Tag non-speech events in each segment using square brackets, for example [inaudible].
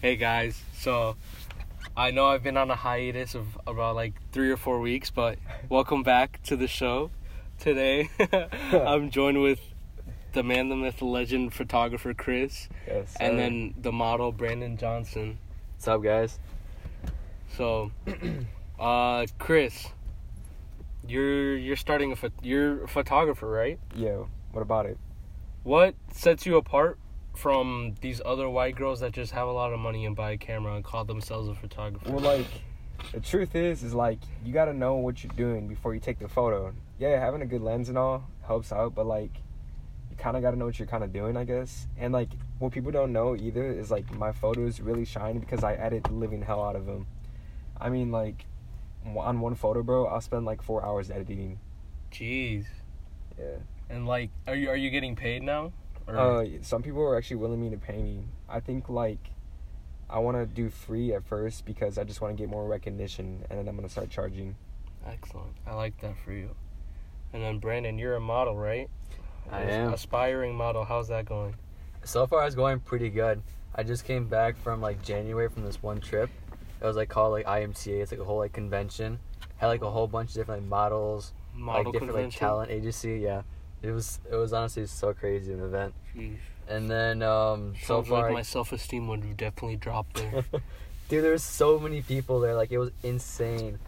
Hey guys, so I know I've been on a hiatus of about like three or four weeks, but [laughs] welcome back to the show. Today, [laughs] I'm joined with the man, the myth, the legend, photographer Kris, Yes. and sir. then the model Brandon Johnson. what's up, guys? So, [clears throat] uh, Kris, you're you're starting a pho- you're a photographer, right? Yeah. what about it? What sets you apart from these other white girls that just have a lot of money and buy a camera and call themselves a photographer? Well, like, the truth is, is like you gotta know what you're doing before you take the photo. Yeah, having a good lens and all helps out, but like, you kind of gotta know what you're kind of doing, I guess. And like, what people don't know either is like my photos really shine because I edit the living hell out of them. I mean, like, on one photo, bro, I'll spend like four hours editing. Jeez. Yeah. And like, are you are you getting paid now? Or Uh, some people are actually willing me to pay me. I think like I want to do free at first because I just want to get more recognition, and then I'm gonna start charging. excellent. I like that for you. And then Brandon, you're a model, right? I As- am. Aspiring model. How's that going? So far, it's going pretty good. I just came back from like January from this one trip. It was like called like IMTA. It's like a whole like convention. Had like a whole bunch of different like models, Model like different like convention. talent agency. Yeah, it was it was honestly so crazy an event. Jeez. And then um so far, like my self esteem would have definitely dropped there. [laughs] dude, there was so many people there. Like it was insane.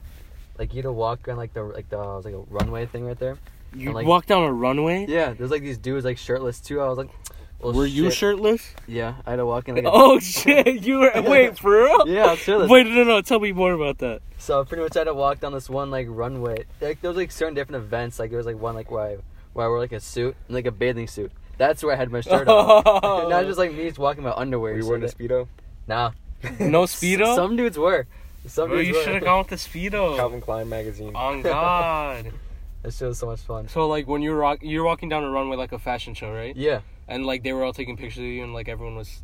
Like you had to walk on like the like the was like a runway thing right there. you And, like- walked down a runway. Yeah, there's like these dudes like shirtless too. I was like, [tsk] well, Were you shirtless? Yeah, I had to walk in like. [laughs] Oh shit! [laughs] You were wait for real? yeah, I was shirtless. Wait, no, no. Tell me more about that. So pretty much I had to walk down this one like runway. Like there was like certain different events. Like there was like one like where I where I wore like a suit and like a bathing suit. That's where I had my shirt on. [laughs] Not just like me just walking my underwear. Were you so wearing a speedo? Nah. No [laughs] speedo. Some dudes were. Some Bro, dudes you were. should have gone with the speedo. Calvin Klein magazine. On God. [laughs] That shit was so much fun. So like when you were rock, you're walking down a runway like a fashion show, right? Yeah. And like they were all taking pictures of you, and like everyone was.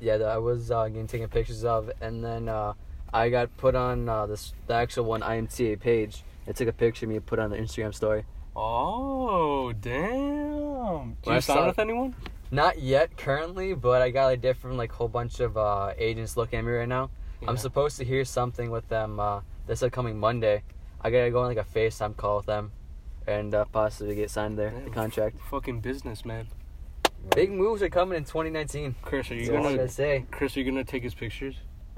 Yeah, that I was uh, getting taken pictures of, and then uh, I got put on uh, this the actual one IMTA page. They took a picture of me and put it on the Instagram story. Oh damn! Do When you sign with anyone? Not yet currently, but I got like different like whole bunch of uh, agents looking at me right now. I'm supposed to hear something with them uh, this upcoming Monday. I gotta go on like a FaceTime call with them, and uh, possibly get signed there the Damn. contract. Fucking business, man. Big moves are coming in 2019. Kris, are you That's gonna? gotta say. Kris, are you gonna take his pictures?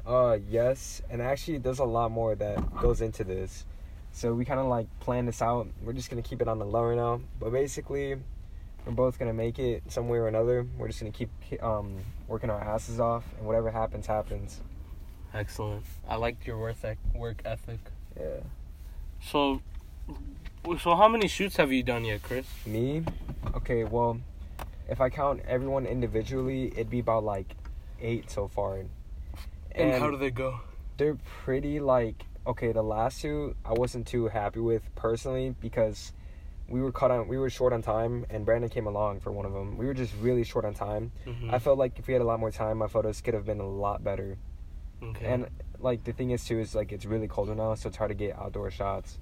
Uh, yes, and actually, there's a lot more that goes into this. So we kind of like plan this out. We're just gonna keep it on the lower now, but basically, we're both gonna make it some way or another. We're just gonna keep um working our asses off, and whatever happens, happens. Excellent. I liked your work work ethic. Yeah. So, so how many shoots have you done yet, Kris? Me, okay. Well, if I count everyone individually, it'd be about like eight so far. And, how do they go? they're pretty like okay the last two i wasn't too happy with personally because we were cut on we were short on time and brandon came along for one of them we were just really short on time Mhm. i felt like if we had a lot more time my photos could have been a lot better Okay. and like the thing is too is like it's really colder now so it's hard to get outdoor shots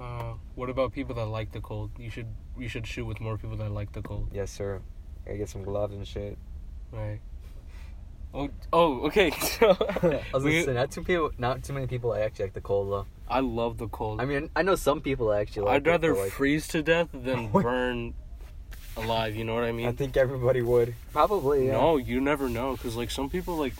uh, what about people that like the cold? You should you should shoot with more people that like the cold, yes sir i get some gloves and shit right? Oh, oh, okay. So, [laughs] [laughs] I was we- gonna say not too people, not too many people actually like the cold though. I love the cold. I mean, I know some people actually. Like I'd rather but, like, freeze to death than [laughs] burn alive. You know what I mean? i think everybody would probably. Yeah. No, you never know, cause like some people like,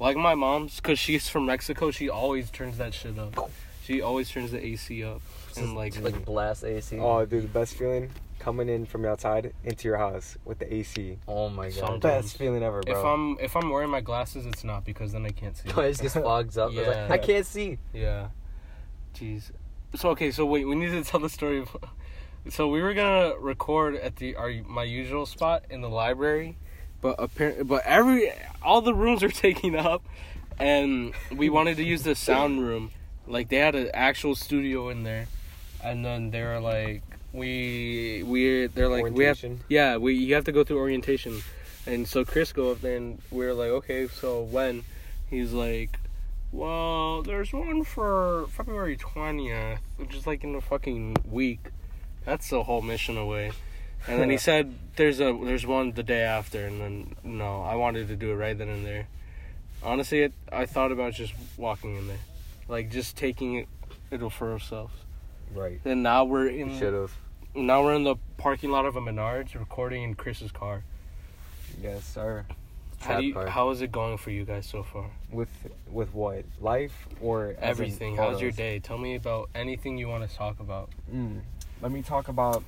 like my mom's, cause she's from Mexico. She always turns that shit up. She always turns the AC up and like, like blast AC. oh dude the best feeling coming in from outside into your house with the ac Oh my god. Sometimes. best feeling ever bro if I'm if I'm wearing my glasses, it's not because then I can't see. [laughs] it just gets fogs up. It's like, Yeah. I can't see. Yeah. Jeez. So okay, so wait, we need to [laughs] tell the story. Of, [laughs] so we were gonna record at the our my usual spot in the library, but apparently, but every all the rooms are taken up, and we wanted to use the sound room. Like they had an actual studio in there, and then they were like, we we they're like we have yeah we you have to go through orientation, and so Kris go up there and we are like okay so when, he's like well, there's one for February 20th, which is like in a fucking week. That's the whole mission away. And then he [laughs] said there's a there's one the day after, and then no, I wanted to do it right then and there. Honestly, it, I thought about just walking in there, like just taking it, it for ourselves. Right. Then now we're in Should have. now we're in the parking lot of a Menards recording in Kris's car. Yes, sir. How do you, how is it going for you guys so far? With with what? Life or Everything. How's your day? Tell me about anything you want to talk about. Mm. Let me talk about.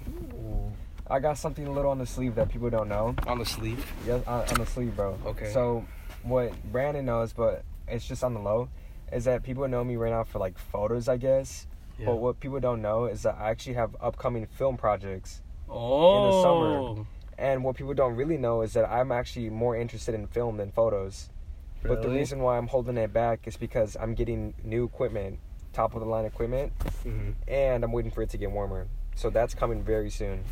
I got something a little on the sleeve that people don't know. On the sleeve. Yeah, on, on the sleeve, bro. Okay. So, what Brandon knows, but it's just on the low, is that people know me right now for like photos, I guess. Yeah. But what people don't know is that I actually have upcoming film projects. oh. In the summer. And what people don't really know is that I'm actually more interested in film than photos. But the reason why I'm holding it back is because I'm getting new equipment, top of the line equipment, Mhm. and I'm waiting for it to get warmer. So that's coming very soon.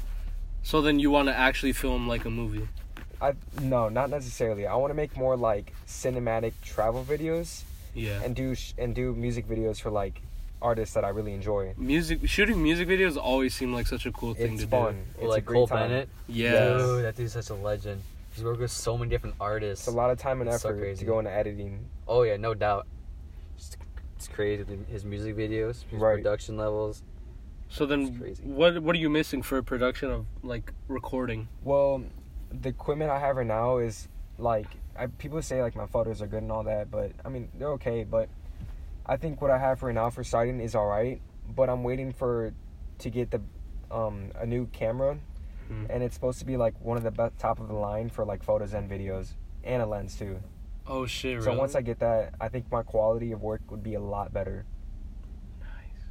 So then you want to actually film like a movie? I no, not necessarily. I want to make more like cinematic travel videos Yeah. and do sh- and do music videos for like artists that I really enjoy. music shooting music videos always seem like such a cool thing It's to fun. It's like a great Cole time. Bennett. do. Yeah. Dude, that dude's such a legend. He's worked with so many different artists. It's a lot of time and It's so effort crazy. to go into editing. Oh yeah, no doubt. It's, it's crazy. His music videos, his Right. production levels. So then, crazy. what what are you missing for production of like recording? Well, the equipment I have right now is like I, people say like my photos are good and all that, but I mean they're okay. But I think what I have right now for starting is all right. But I'm waiting for to get the um, a new camera, Hmm. and it's supposed to be like one of the best top of the line for like photos and videos and a lens too. Oh shit! So once I get that, I think my quality of work would be a lot better. nice.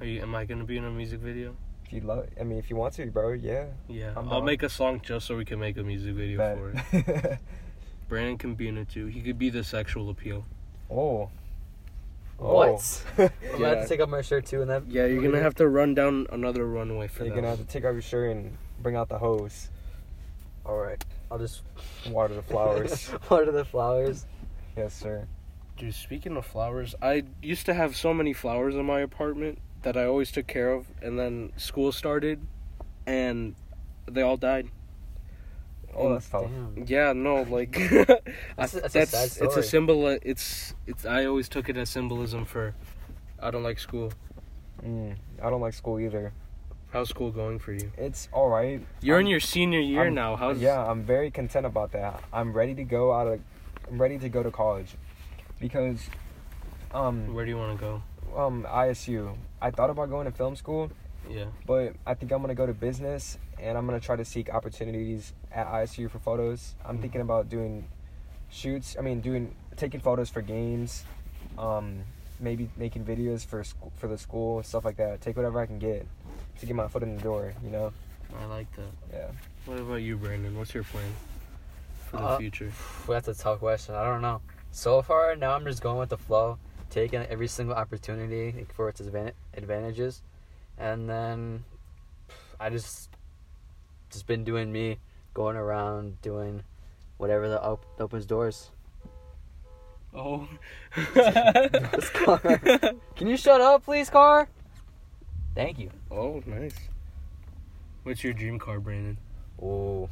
Are you? Am I gonna be in a music video? If you love, I mean, if you want to, bro, yeah. Yeah. I'm I'll make a song just so we can make a music video for it. [laughs] Brandon can be in it too. He could be the sexual appeal. oh. Oh. What? Oh. [laughs] I'm gonna have to take off my shirt too, and then Yeah, you're gonna have to run down another runway for that. You're that. gonna have to take off your shirt and bring out the hose, All right, I'll just water the flowers. [laughs] water the flowers. yes, sir. Dude, speaking of flowers, I used to have so many flowers in my apartment that I always took care of, and then school started, and they all died. Oh, that's tough. Damn. Yeah, no, like [laughs] [laughs] That's a- that's that's, a sad it's a symbol. It's it's. I always took it as symbolism for. I don't like school. Mm, I don't like school either. How's school going for you? It's all right. You're in I'm- your senior year I'm- now. How's Yeah, I'm very content about that. I'm ready to go out of. I'm ready to go to college, because, um, Where do you want to go? um, ISU. I thought about going to film school, Yeah. but I think I'm gonna go to business, and I'm gonna try to seek opportunities at ISU for photos. I'm Mhm. thinking about doing shoots. I mean, doing taking photos for games, um, maybe making videos for sc- for the school, stuff like that. Take whatever I can get to get my foot in the door. You know? I like that. Yeah. What about you, Brandon? What's your plan for the Uh, future? Well, [sighs] that's a tough question. I don't know. So far, now I'm just going with the flow, taking every single opportunity for its advan- advantages, and then I just just been doing me, going around doing whatever that op- opens doors. Oh. This [laughs] car. Can you shut up, please, car? Thank you. oh, nice. What's your dream car, Brandon? Oh.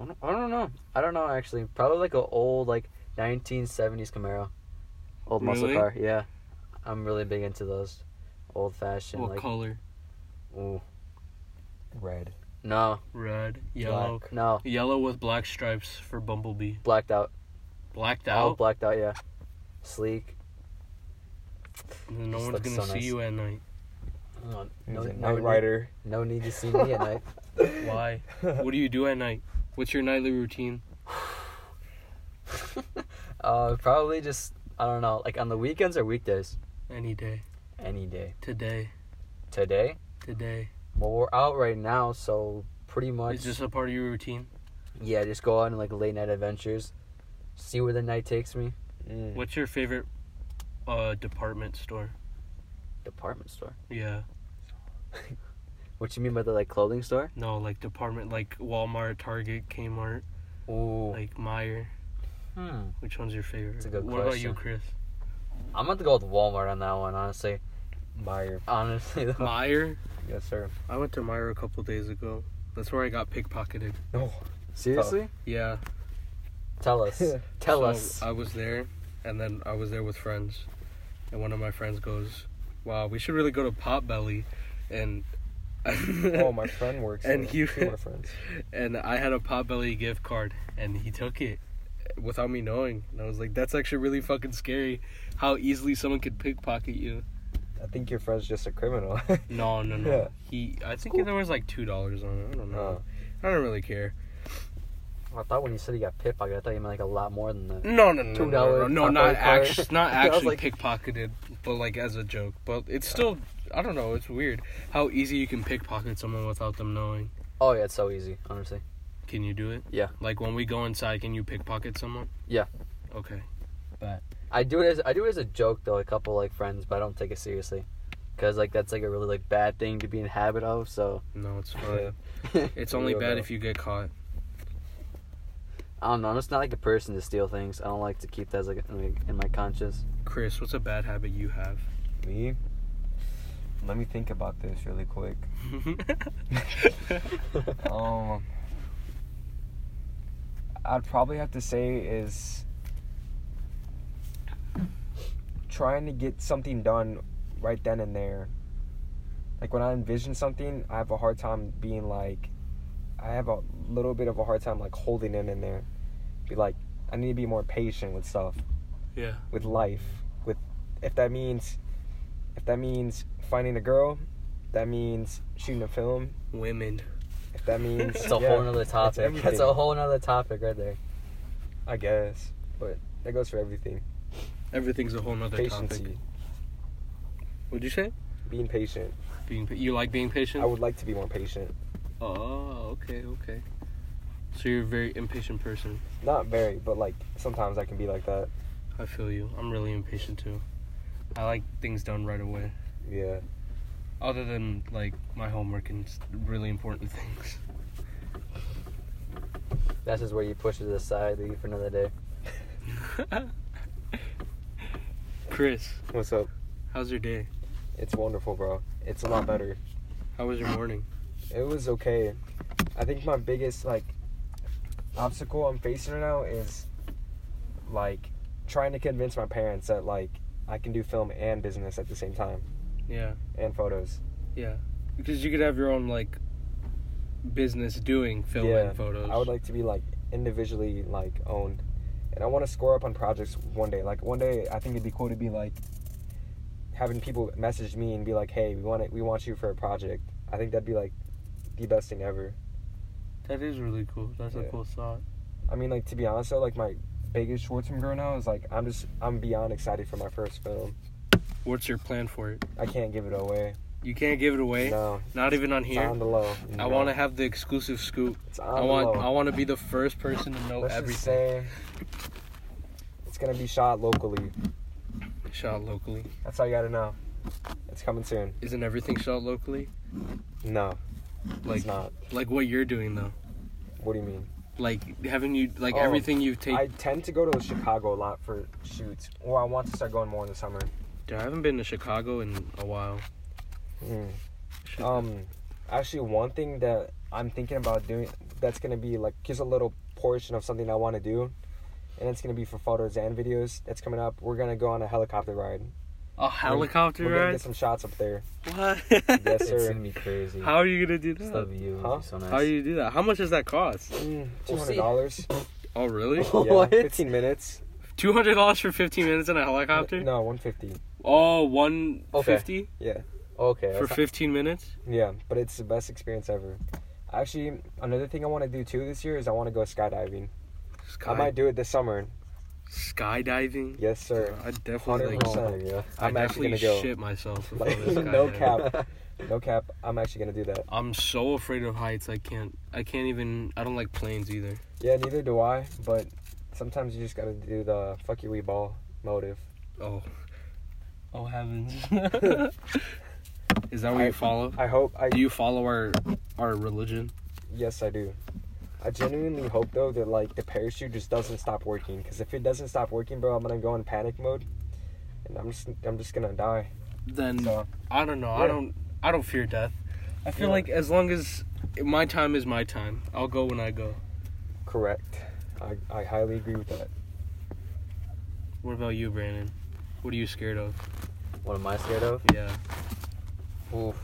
I don't, I don't know. I don't know actually. Probably like an old like 1970s Camaro. Old muscle Really? car. Yeah. I'm really big into those old fashioned what like color? ooh. Red. No. Red, yellow, Black. No. yellow with black stripes for Bumblebee. Blacked out. Blacked All out. blacked out, yeah. Sleek. no Just one's gonna so see nice. you at night. No, no, no, night need, rider. no need to see me at night. [laughs] Why? what do you do at night? What's your nightly routine? [sighs] uh, probably just I don't know, like on the weekends or weekdays. Any day. Any day. Today. Today, Today. Well, we're out right now, so pretty much. Is this a part of your routine? Yeah, just go on like late night adventures. See where the night takes me. Mm. What's your favorite uh department store? Department store. Yeah. [laughs] What you mean by the like clothing store? No, like department like Walmart, Target, Kmart, Ooh. like Meijer. Hmm. Which one's your favorite? That's a good what about you. Kris? I'm about to go with Walmart on that one, honestly. Meijer. Honestly, though. Meijer. Yes, sir. I went to Meijer a couple days ago. That's where I got pickpocketed. No. seriously, Yeah. tell us. [laughs] Tell So, us. I was there, and then I was there with friends, and one of my friends goes, "Wow, we should really go to Potbelly," and [laughs] oh, my friend works. And there. you- Two of my friends. and I had a Potbelly gift card, and he took it without me knowing, and I was like, "That's actually really fucking scary, how easily someone could pickpocket you." I think your friend's just a criminal. [laughs] No, no, no. Yeah. He, I think there was like two dollars on it. I don't know. Oh. I don't really care. I thought when you said he got pickpocketed, I thought you meant like a lot more than that. No, no, no, Two no, dollar no, no, Potbelly not card. actually, not [laughs] actually like- pickpocketed, but like as a joke. But it's still, I don't know. It's weird how easy you can pickpocket someone without them knowing. Oh yeah, it's so easy, honestly. Can you do it? Yeah. Like when we go inside, can you pickpocket someone? Yeah. Okay. I do it as I do it as a joke though, a couple like friends, but I don't take it seriously, cause like that's like a really like bad thing to be in habit of. So No, it's Yeah. [laughs] fine. It's only bad if you get caught. I don't know. I'm just not like a person to steal things. I don't like to keep that as like in my- in my conscience. Kris, what's a bad habit you have? Me? Let me think about this really quick. [laughs] Um, I'd probably have to say is trying to get something done right then and there. Like when I envision something, I have a hard time being like, I have a little bit of a hard time like holding it in there. Be like, I need to be more patient with stuff, yeah. with life, with if that means, if that means finding a girl, that means shooting a film, Women. if that means It's a yeah, whole nother topic. That's everything. a whole nother topic right there. I guess, but that goes for everything. Everything's a whole nother Patience, topic. What'd you say? being patient. Being pa- you like being patient? I would like to be more patient. Oh, okay, okay. So you're a very impatient person. Not very, but like sometimes I can be like that. I feel you. I'm really impatient too. I like things done right away. Yeah. Other than like my homework and really important [laughs] things. That's just where you push it to the side, leave it for another day. [laughs] Kris, What's up? how's your day? It's wonderful, bro. It's a lot better. How was your morning? It was okay. I think my biggest like obstacle I'm facing right now is like trying to convince my parents that like I can do film and business at the same time Yeah, and photos. yeah. Because you could have your own like business doing film and photos. I would like to be like individually like owned, and I want to score up on projects one day. Like one day, I think it'd be cool to be like having people message me and be like, "Hey, we want it. We want you for a project." I think that'd be like the best thing ever. That is really cool. That's a cool thought. I mean, like to be honest though, like my biggest short term goal now is like I'm just I'm beyond excited for my first film. What's your plan for it? I can't give it away. You can't give it away. No, Not even on it's here. on the low. I want to have the exclusive scoop. It's on I the want. low. I want to be the first person to know Let's just everything. say it's gonna be shot locally. Shot locally. That's all you gotta know. It's coming soon. Isn't everything shot locally? No, Like, it's not. like what you're doing though. What do you mean? Like, haven't you like Oh, everything you've taken? I tend to go to Chicago a lot for shoots. Well, I want to start going more in the summer. Dude, I haven't been to Chicago in a while. Mm. Um, actually, one thing that I'm thinking about doing that's gonna be like just a little portion of something I want to do, and it's gonna be for photos and videos. That's coming up. We're gonna go on a helicopter ride. a helicopter We're gonna ride? get some shots up there. What? Yes, sir. [laughs] It's sir. gonna be crazy. How are you gonna do Just that? the view would Huh? be so nice. How do you do that? How much does that cost? Mm, Two We'll hundred see. dollars. Oh, really? [laughs] Yeah, What? fifteen minutes. Two hundred dollars for fifteen minutes in a helicopter? No, one fifty. Oh, one fifty Yeah, Okay. for that's- fifteen minutes. yeah, but it's the best experience ever. Actually, another thing I want to do too this year is I want to go skydiving. Sky, I might do it this summer. skydiving. Yes, sir. I definitely like. 100%. Oh my god. I I'm actually gonna go. shit myself. Like, [laughs] no cap. [laughs] No cap. I'm actually gonna do that. I'm so afraid of heights. I can't. I can't even. I don't like planes either. Yeah, neither do I. But sometimes you just gotta do the fuck your wee ball motive. Oh. Oh heavens. [laughs] Is that what I- you follow? I hope. I Do you follow our our religion? yes, I do. I genuinely hope though that like the parachute just doesn't stop working. Because if it doesn't stop working, bro, I'm gonna go in panic mode, and I'm just I'm just gonna die. then So I don't know. I don't. I don't fear death. I feel Yeah. like as long as my time is my time, I'll go when I go. correct. I I highly agree with that. What about you, Brandon? What are you scared of? What am I scared of? Yeah. Oof.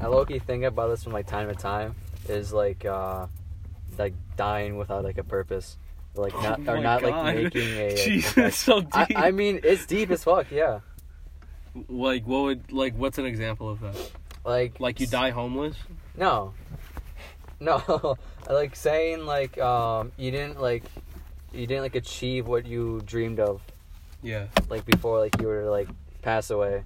I low key think about this from like time to time. Is like uh like dying without like a purpose. Like not Oh or not God. like making a [laughs] Jesus, so deep. I, I mean it's deep as fuck, yeah. like, what would like? What's an example of that? Like Like you die homeless? No. [laughs] No. [laughs] like saying like um you didn't like you didn't like achieve what you dreamed of Yeah. like before like you were like pass away.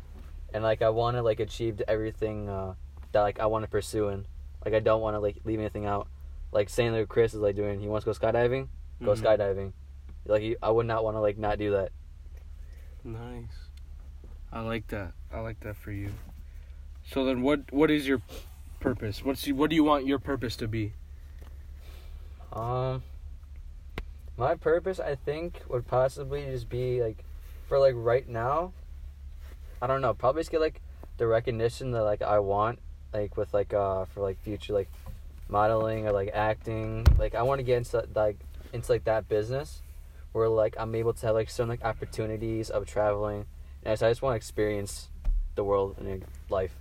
And like I wanna like achieve everything uh that like I wanna pursue and like I don't wanna like leave anything out. Like saying that Kris is like doing he wants to go skydiving, go Mhm. skydiving. Like he, I would not wanna like not do that. Nice. I like that. I like that for you. So then, what what is your purpose? What's what do you want your purpose to be? Um, my purpose, I think, would possibly just be like, for like right now. I don't know. Probably just get like the recognition that like I want, like with like uh for like future like modeling or like acting. Like I want to get into like into like that business, where like I'm able to have like some like opportunities of traveling, and so I just want to experience the world in a life.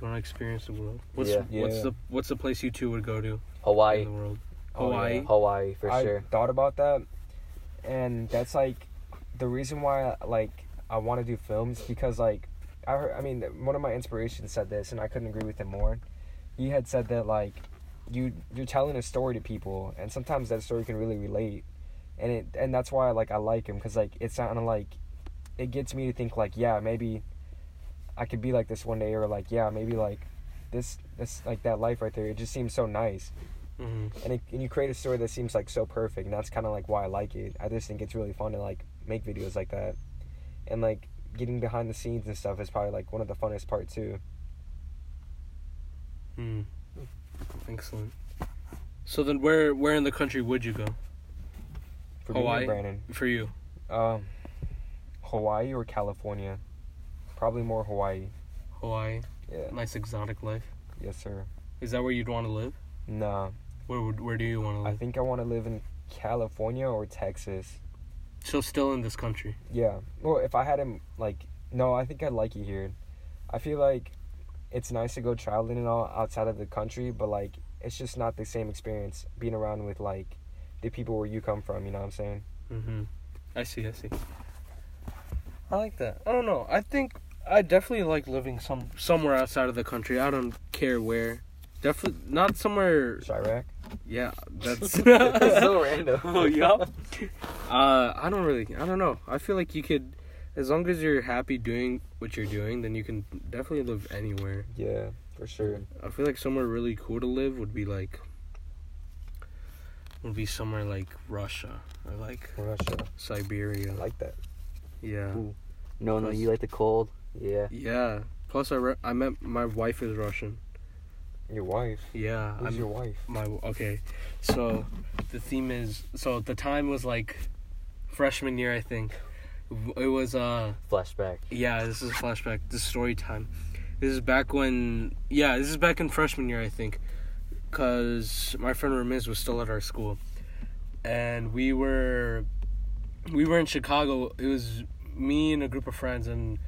You want to experience the world? What's Yeah. what's Yeah. the what's the place you two would go to Hawaii, in the world? Oh, yeah. Hawaii. Hawaii for I sure. thought about that, and that's like the reason why like I want to do films because like I heard, I mean one of my inspirations said this and I couldn't agree with him more. He had said that like you you're telling a story to people and sometimes that story can really relate, and it and that's why like I like him because like it's not like it gets me to think like yeah maybe I could be like this one day or like yeah maybe like this this like that life right there it just seems so nice. Hmm and, it, and you create a story that seems like so perfect and that's kind of like why i like it. I just think it's really fun to like make videos like that and like getting behind the scenes and stuff is probably like one of the funnest part too Mm. Excellent. So then, where where in the country would you go for Hawaii? brandon for you? um hawaii or california probably more hawaii Hawaii. yeah Nice exotic life. yes sir Is that where you'd want to live? nah Where would where do you want to i think i want to live in california or texas So still in this country. yeah well if i had him like no i think i'd like it here i feel like it's nice to go traveling and all outside of the country but like it's just not the same experience being around with like the people where you come from you know what i'm saying Mm-hmm. I see. I see. I like that. I don't know. I think I definitely like living some somewhere outside of the country. I don't care where. Definitely not somewhere. chirac Yeah, that's [laughs] so random. [laughs] Oh, yup. Uh, I don't really. I don't know. I feel like you could, as long as you're happy doing what you're doing, then you can definitely live anywhere. yeah for sure I feel like somewhere really cool to live would be like. Would be somewhere like Russia or like russia Siberia. i like that yeah. Ooh. No, no, you like the cold. Yeah. Yeah. Plus, I re- I met my wife is Russian. your wife Yeah. who's I'm your wife my okay. So the theme is so the time was like freshman year, I think. It was uh Flashback. yeah. This is a flashback. This is story time. This is back when yeah. This is back in freshman year, I think. Cause my friend Ramiz was still at our school, and we were we were in Chicago. It was me and a group of friends, and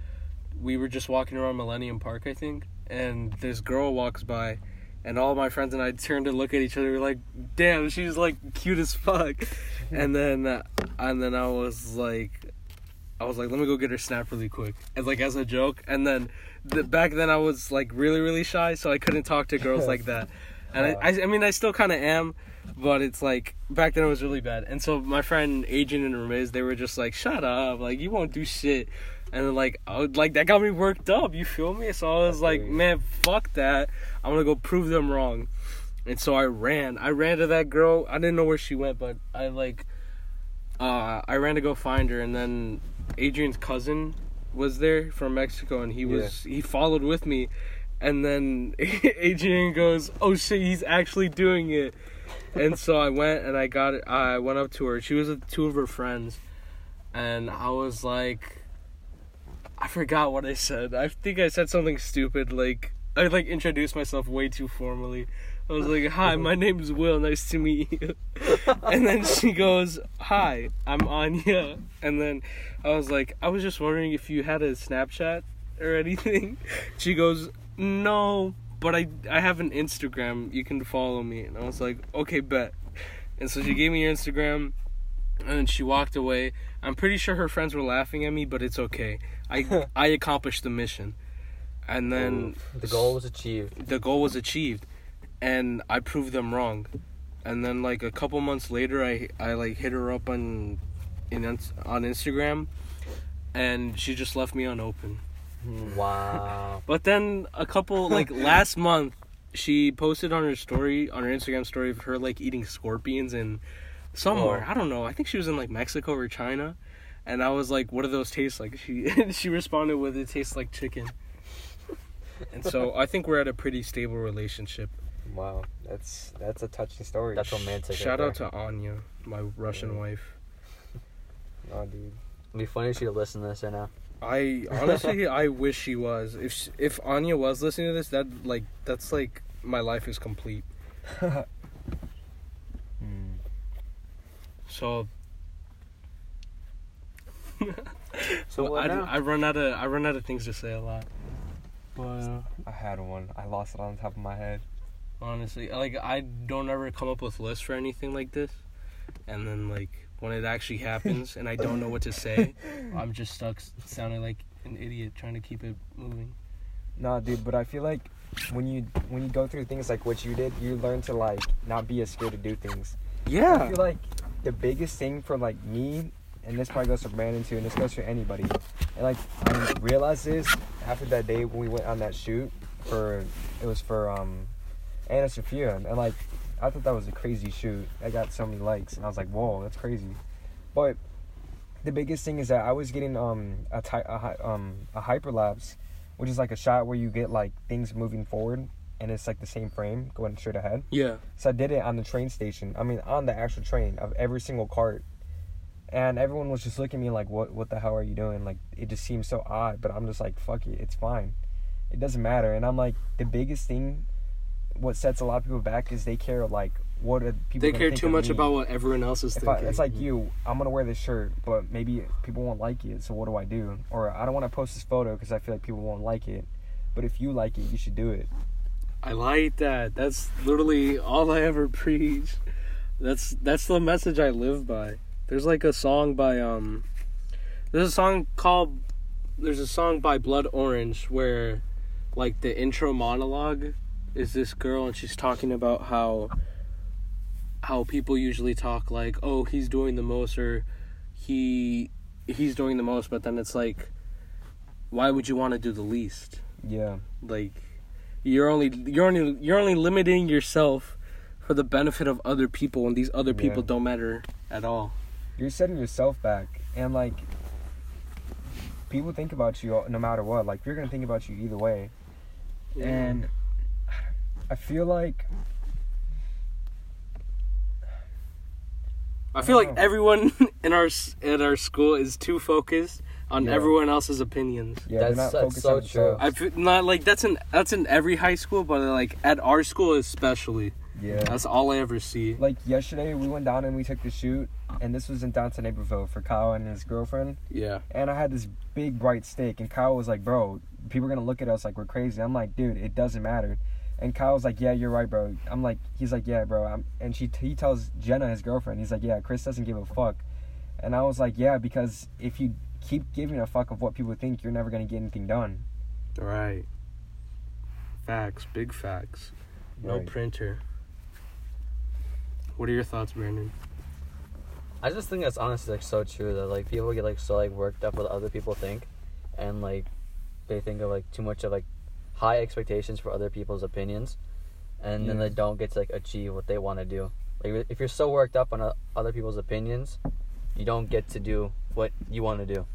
we were just walking around Millennium Park, I think. And this girl walks by, and all my friends and I turned to look at each other. We're like, "Damn, she's like cute as fuck." And then, uh, and then I was like, I was like, "Let me go get her snap really quick," as like as a joke. And then, the, back then I was like really really shy, so I couldn't talk to girls like that. And I, I, I mean, I still kind of am, but it's like back then it was really bad. And so my friend Adrian and Ramiz, they were just like, "Shut up! Like you won't do shit." And then like, I would, like that got me worked up. You feel me? So I was like, "Man, fuck that! I'm gonna go prove them wrong." And so I ran. I ran to that girl. I didn't know where she went, but I like, uh, I ran to go find her. And then Adrian's cousin was there from Mexico, and he was he followed with me. And then [laughs] Adrian goes, "Oh shit, he's actually doing it." And so I went and I got it. I went up to her. She was with two of her friends, and I was like, I forgot what I said. I think I said something stupid. Like I like introduced myself way too formally. I was like, "Hi, my name is Will. Nice to meet you." [laughs] and then she goes, "Hi, I'm Anya." And then I was like, "I was just wondering if you had a Snapchat or anything." [laughs] She goes, "No, but I I have an Instagram. You can follow me." And I was like, "Okay, bet." And so she gave me her Instagram, and then she walked away. I'm pretty sure her friends were laughing at me, but it's okay. I [laughs] I accomplished the mission. And then the goal was achieved. the goal was achieved and I proved them wrong. And then like a couple months later I I like hit her up on in on Instagram and she just left me unopened. Wow. [laughs] But then a couple like [laughs] last month she posted on her story on her Instagram story of her like eating scorpions and somewhere. Oh. I don't know. I think she was in like Mexico or China. And I was like, "What do those taste like?" She [laughs] she responded with, "It tastes like chicken." And so I think we're at a pretty stable relationship. Wow, that's that's a touching story. That's romantic. Shout right out to Anya, my Russian Yeah. wife. [laughs] Oh, dude. It'd be funny if she listened to this right now. I [laughs] honestly, I wish she was. If sh if Anya was listening to this, that like that's like my life is complete. [laughs] Hmm. So. So what I, now? I run out of I run out of things to say a lot. But I had one. I lost it on top of my head. Honestly, like I don't ever come up with lists for anything like this, and then like when it actually happens and I don't know what to say, [laughs] I'm just stuck sounding like an idiot trying to keep it moving. Nah, dude, but I feel like when you when you go through things like what you did, you learn to like not be as scared to do things. Yeah. I feel like the biggest thing for like me, and this probably goes for Brandon too, and this goes for anybody. And like I realized this after that day when we went on that shoot for it was for um Anna Sophia, and like I thought that was a crazy shoot. I got so many likes, and I was like, whoa, that's crazy. But the biggest thing is that I was getting um a, ty- a um a hyperlapse, which is like a shot where you get like things moving forward, and it's like the same frame going straight ahead. Yeah. So I did it on the train station. I mean, on the actual train of every single cart. And everyone was just looking at me like, "What? What the hell are you doing?" Like, it just seems so odd. But I'm just like, "Fuck it, it's fine. It doesn't matter." And I'm like, the biggest thing, what sets a lot of people back is they care like, what are people? They care too much me? about what everyone else is If I, thinking. it's like you, I'm gonna wear this shirt, but maybe people won't like it. So what do I do? Or I don't want to post this photo because I feel like people won't like it. But if you like it, you should do it. I like that. That's literally all I ever [laughs] preach. That's that's the message I live by. There's like a song by um there's a song called there's a song by Blood Orange where like the intro monologue is this girl and she's talking about how how people usually talk like, "Oh, he's doing the most," or "He he's doing the most," but then it's like, why would you want to do the least? Yeah. Like, you're only you're only you're only limiting yourself for the benefit of other people, and these other people Yeah. don't matter at all. you're setting yourself back and like people think about you no matter what like you're gonna think about you either way and i feel like I feel like Oh. everyone [laughs] in our s- at our school is too focused on Yeah. everyone else's opinions. yeah That's- not that's so true. I feel not like that's in that's in every high school, but like at our school especially. yeah That's all I ever see. like yesterday we went down and we took the shoot and this was in downtown naperville for kyle and his girlfriend Yeah. and i had this big bright stick and kyle was like bro people are gonna look at us like we're crazy i'm like dude it doesn't matter and Kyle's like, "Yeah, you're right, bro." I'm like, he's like, "Yeah, bro." I'm, and she he tells Jenna, his girlfriend, he's like, "Yeah, Kris doesn't give a fuck." And I was like, "Yeah, because if you keep giving a fuck of what people think, you're never gonna get anything done." Right. Facts, big facts. No Right. printer. What are your thoughts, Brandon? I just think that's honestly like so true that like people get like so like worked up with what other people think, and like they think of like too much of like high expectations for other people's opinions, and then they don't get to like achieve what they want to do. Like if you're so worked up on uh, other people's opinions, you don't get to do what you want to do.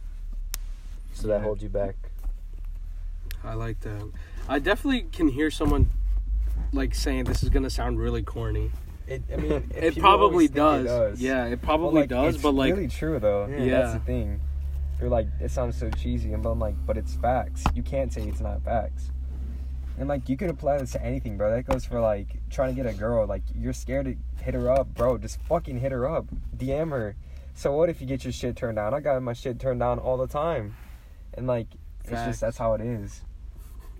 So that Yeah. holds you back. I like that. I definitely can hear someone like saying this is gonna sound really corny. It, I mean, [laughs] It probably does. It does. Yeah, it probably like, does, it's but like really true though. Yeah. that's the thing. you're like, it sounds so cheesy, and but I'm like, but it's facts. You can't say it's not facts. And like, you could apply this to anything, bro. That goes for like trying to get a girl. Like, you're scared to hit her up, bro. Just fucking hit her up. DM her. So what if you get your shit turned down? I got my shit turned down all the time, and like, it's just that's how it is.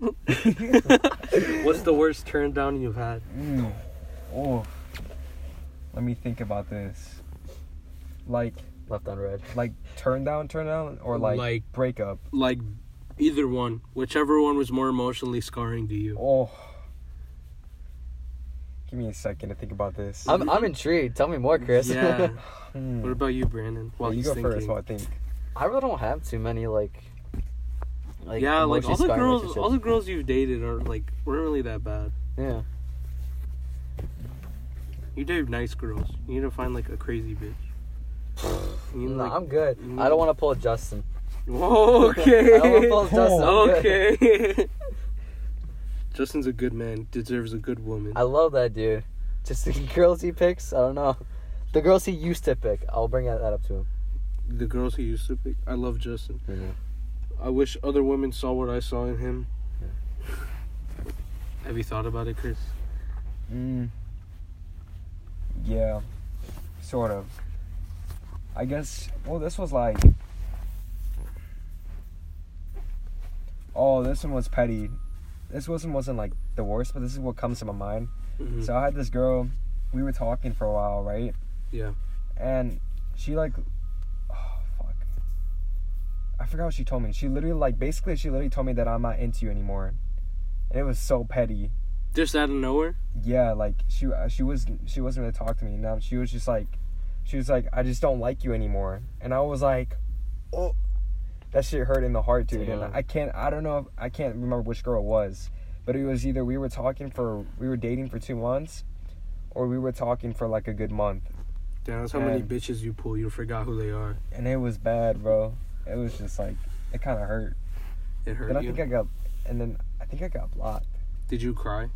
[laughs] What's the worst turn down you've had? Mm. Oh, let me think about this. Like, Left on red. like turn down, turn down, or like, Like- breakup. Like either one, whichever one was more emotionally scarring to you. Oh, give me a second to think about this. I'm I'm intrigued. Tell me more, Kris. Yeah. [laughs] Hmm. what about you, Brandon? While Yeah, you he's go thinking. first. While I think. I really don't have too many like. like yeah, like all the girls, all the girls you've dated are like weren't really that bad. Yeah. You date nice girls. You need to find like a crazy bitch. You need, No, like- I'm good. you I don't want to pull Justin. Whoa, okay. I don't want to pull Justin. Okay. [laughs] Justin's a good man. Deserves a good woman. I love that dude. Just the girls he picks. I don't know. The girls he used to pick. I'll bring that up to him. the girls he used to pick. I love Justin. I wish other women saw what I saw in him. Have you thought about it, Kris? Mm. Yeah, sort of. I guess. Well, this was like. Oh, this one was petty. This one wasn't like the worst, but this is what comes to my mind. Mhm. So I had this girl. We were talking for a while, right? Yeah. And she like, oh fuck. I forgot what she told me. She literally like basically she literally told me that I'm not into you anymore. And it was so petty. Just out of nowhere. Yeah, like she uh, she was she wasn't gonna talk to me. Now she was just like, she was like, I just don't like you anymore. And I was like, oh, that shit hurt in the heart, dude. Damn. And I can't I don't know if, I can't remember which girl it was, but it was either we were talking for we were dating for two months, or we were talking for like a good month. Damn, that's how many bitches you pull. You forgot who they are. and it was bad, bro. It was just like it kind of hurt. It hurt Then I you. think I got, and then I think I got blocked. Did you cry?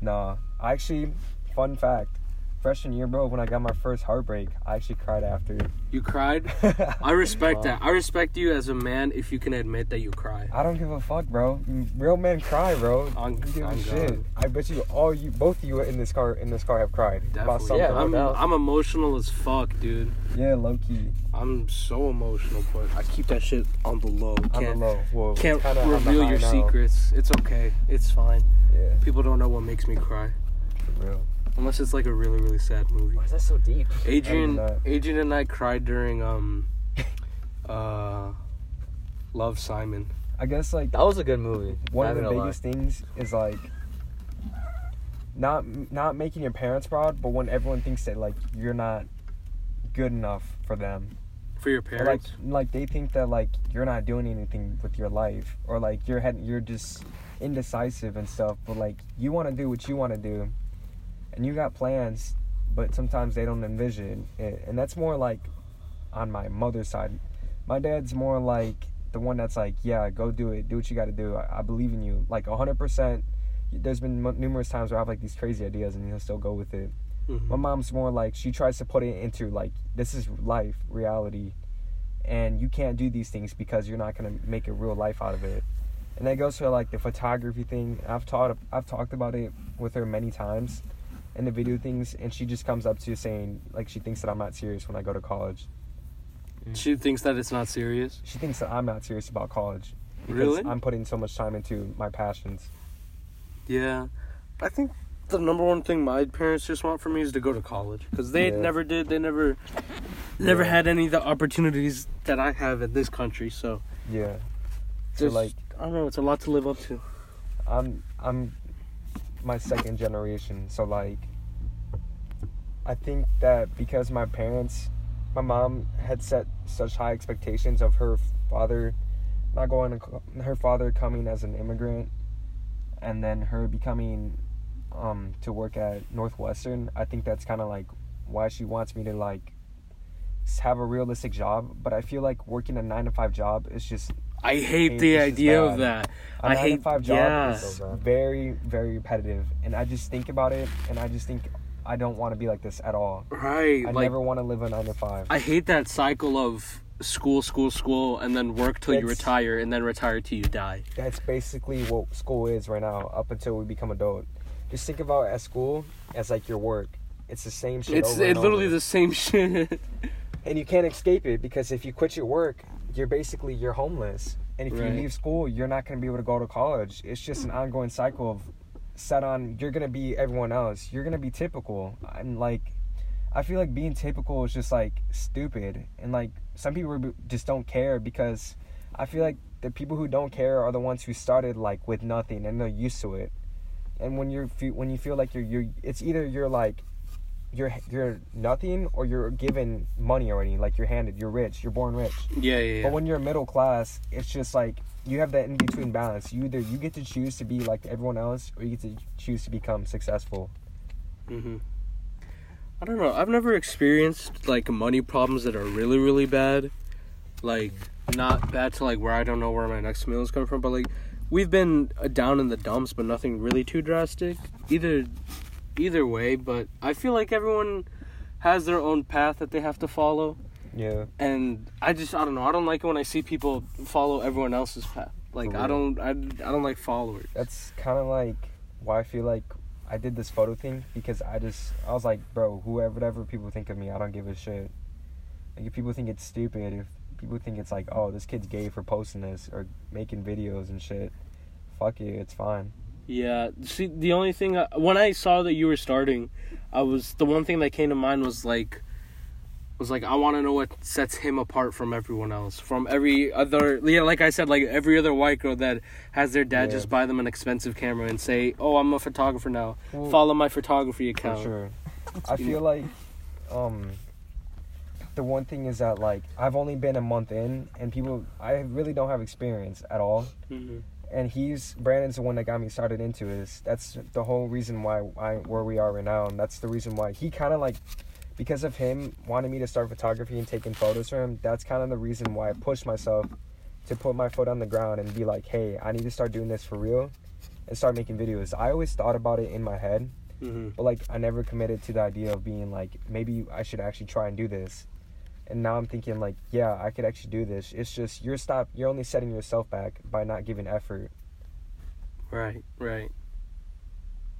Nah, I actually, fun fact, freshman year, bro, when I got my first heartbreak, I actually cried after. You cried. [laughs] I respect Wow. that. I respect you as a man if you can admit that you cry. I don't give a fuck, bro. Real men cry, bro. On- You give on shit. I bet you all you, both of you in this car, in this car have cried about Definitely. something. Yeah, I'm, doubt. I'm emotional as fuck, dude. Yeah, low key, I'm so emotional, but I keep that shit on the low. on the low. Whoa, can't kinda reveal your now. secrets. It's okay. It's fine. Yeah, People don't know what makes me cry for real. Unless it's like a really really sad movie. Why is that so deep? Adrian. Adrian and I cried during um, [laughs] uh, Love Simon. I guess like That was a good movie. one of the gonna lie. biggest things is like not not making your parents proud, but when everyone thinks that like you're not good enough for them, For your or, like parents, like they think that like you're not doing anything with your life, or like you're head you're just indecisive and stuff. But like you want to do what you want to do, and you got plans, but sometimes they don't envision it, and that's more like on my mother's side. My dad's more like the one that's like, yeah, go do it, do what you got to do. I, I believe in you, like hundred percent. There's been m- numerous times where I have like these crazy ideas, and he'll still go with it. Mhm. My mom's more like she tries to put it into like this is life, reality, and you can't do these things because you're not gonna make a real life out of it. And that goes for like the photography thing. I've taught, I've talked about it with her many times, and the video things, and she just comes up to you saying like she thinks that I'm not serious when I go to college. she thinks that it's not serious. She thinks that I'm not serious about college. Because Really? I'm putting so much time into my passions. Yeah, I think the number one thing my parents just want for me is to go to college because they Yeah. never did. They never, never Yeah. had any of the opportunities that I have in this country. So, Yeah. So just, like I don't know. It's a lot to live up to. I'm I'm my second generation, so like I think that because my parents, my mom had set such high expectations of her father not going to her father coming as an immigrant and then her becoming um to work at Northwestern. I think that's kind of like why she wants me to like have a realistic job, but I feel like working a 9 to 5 job is just I hate It's the idea of that. a I nine hate to five job yeah. So very very repetitive and i just think about it and i just think i don't want to be like this at all Right, i like never want to live a nine to five I hate that cycle of school, school, school, and then work till you retire, and then retire till you die. That's basically what school is right now, up until we become adult. Just think about at school as like your work. It's the same shit. It's over it and literally over. the same [laughs] shit. and you can't escape it because if you quit your work, you're basically you're homeless. And if Right. you leave school, you're not going to be able to go to college. It's just an ongoing cycle of set on. You're going to be everyone else. You're going to be typical. And like, I feel like being typical is just like stupid. And like some people just don't care because I feel like the people who don't care are the ones who started like with nothing and they're used to it. And when you're when you feel like you're you're it's either you're like you're you're nothing or you're given money already like you're handed you're rich you're born rich yeah, yeah, yeah. but when you're middle class it's just like you have that in between balance you either you get to choose to be like everyone else or you get to choose to become successful hmm I don't know. I've never experienced like money problems that are really, really bad. Like not bad to like where I don't know where my next meal is coming from, but like we've been uh, down in the dumps, but nothing really too drastic. Either, either way, but I feel like everyone has their own path that they have to follow, yeah and I just I don't know. I don't like it when I see people follow everyone else's path. Like I don't I, I don't like followers. that's kind of like why i feel like i did this photo thing because i just i was like bro whoever whatever people think of me i don't give a shit like if people think it's stupid if people think it's like oh this kid's gay for posting this or making videos and shit fuck you it's fine Yeah. See, the only thing I, when I saw that you were starting, I was the one thing that came to mind was like, was like I want to know what sets him apart from everyone else, from every other. Yeah, like I said, like every other white girl that has their dad Yeah. just buy them an expensive camera and say, "Oh, I'm a photographer now. Well, Follow my photography For account." sure. I feel like um the one thing is that like I've only been a month in and people I really don't have experience at all. Mhm. And he's Brandon's the one that got me started into this. That's the whole reason why I where we are right now and that's the reason why he kind of like because of him wanting me to start photography and taking photos for him, that's kind of the reason why I pushed myself to put my foot on the ground and be like, "Hey, I need to start doing this for real." And start making videos. I always thought about it in my head, Mhm. but like I never committed to the idea of being like maybe I should actually try and do this. And now I'm thinking like, yeah, I could actually do this. It's just you're stop you're only setting yourself back by not giving effort. Right. Right.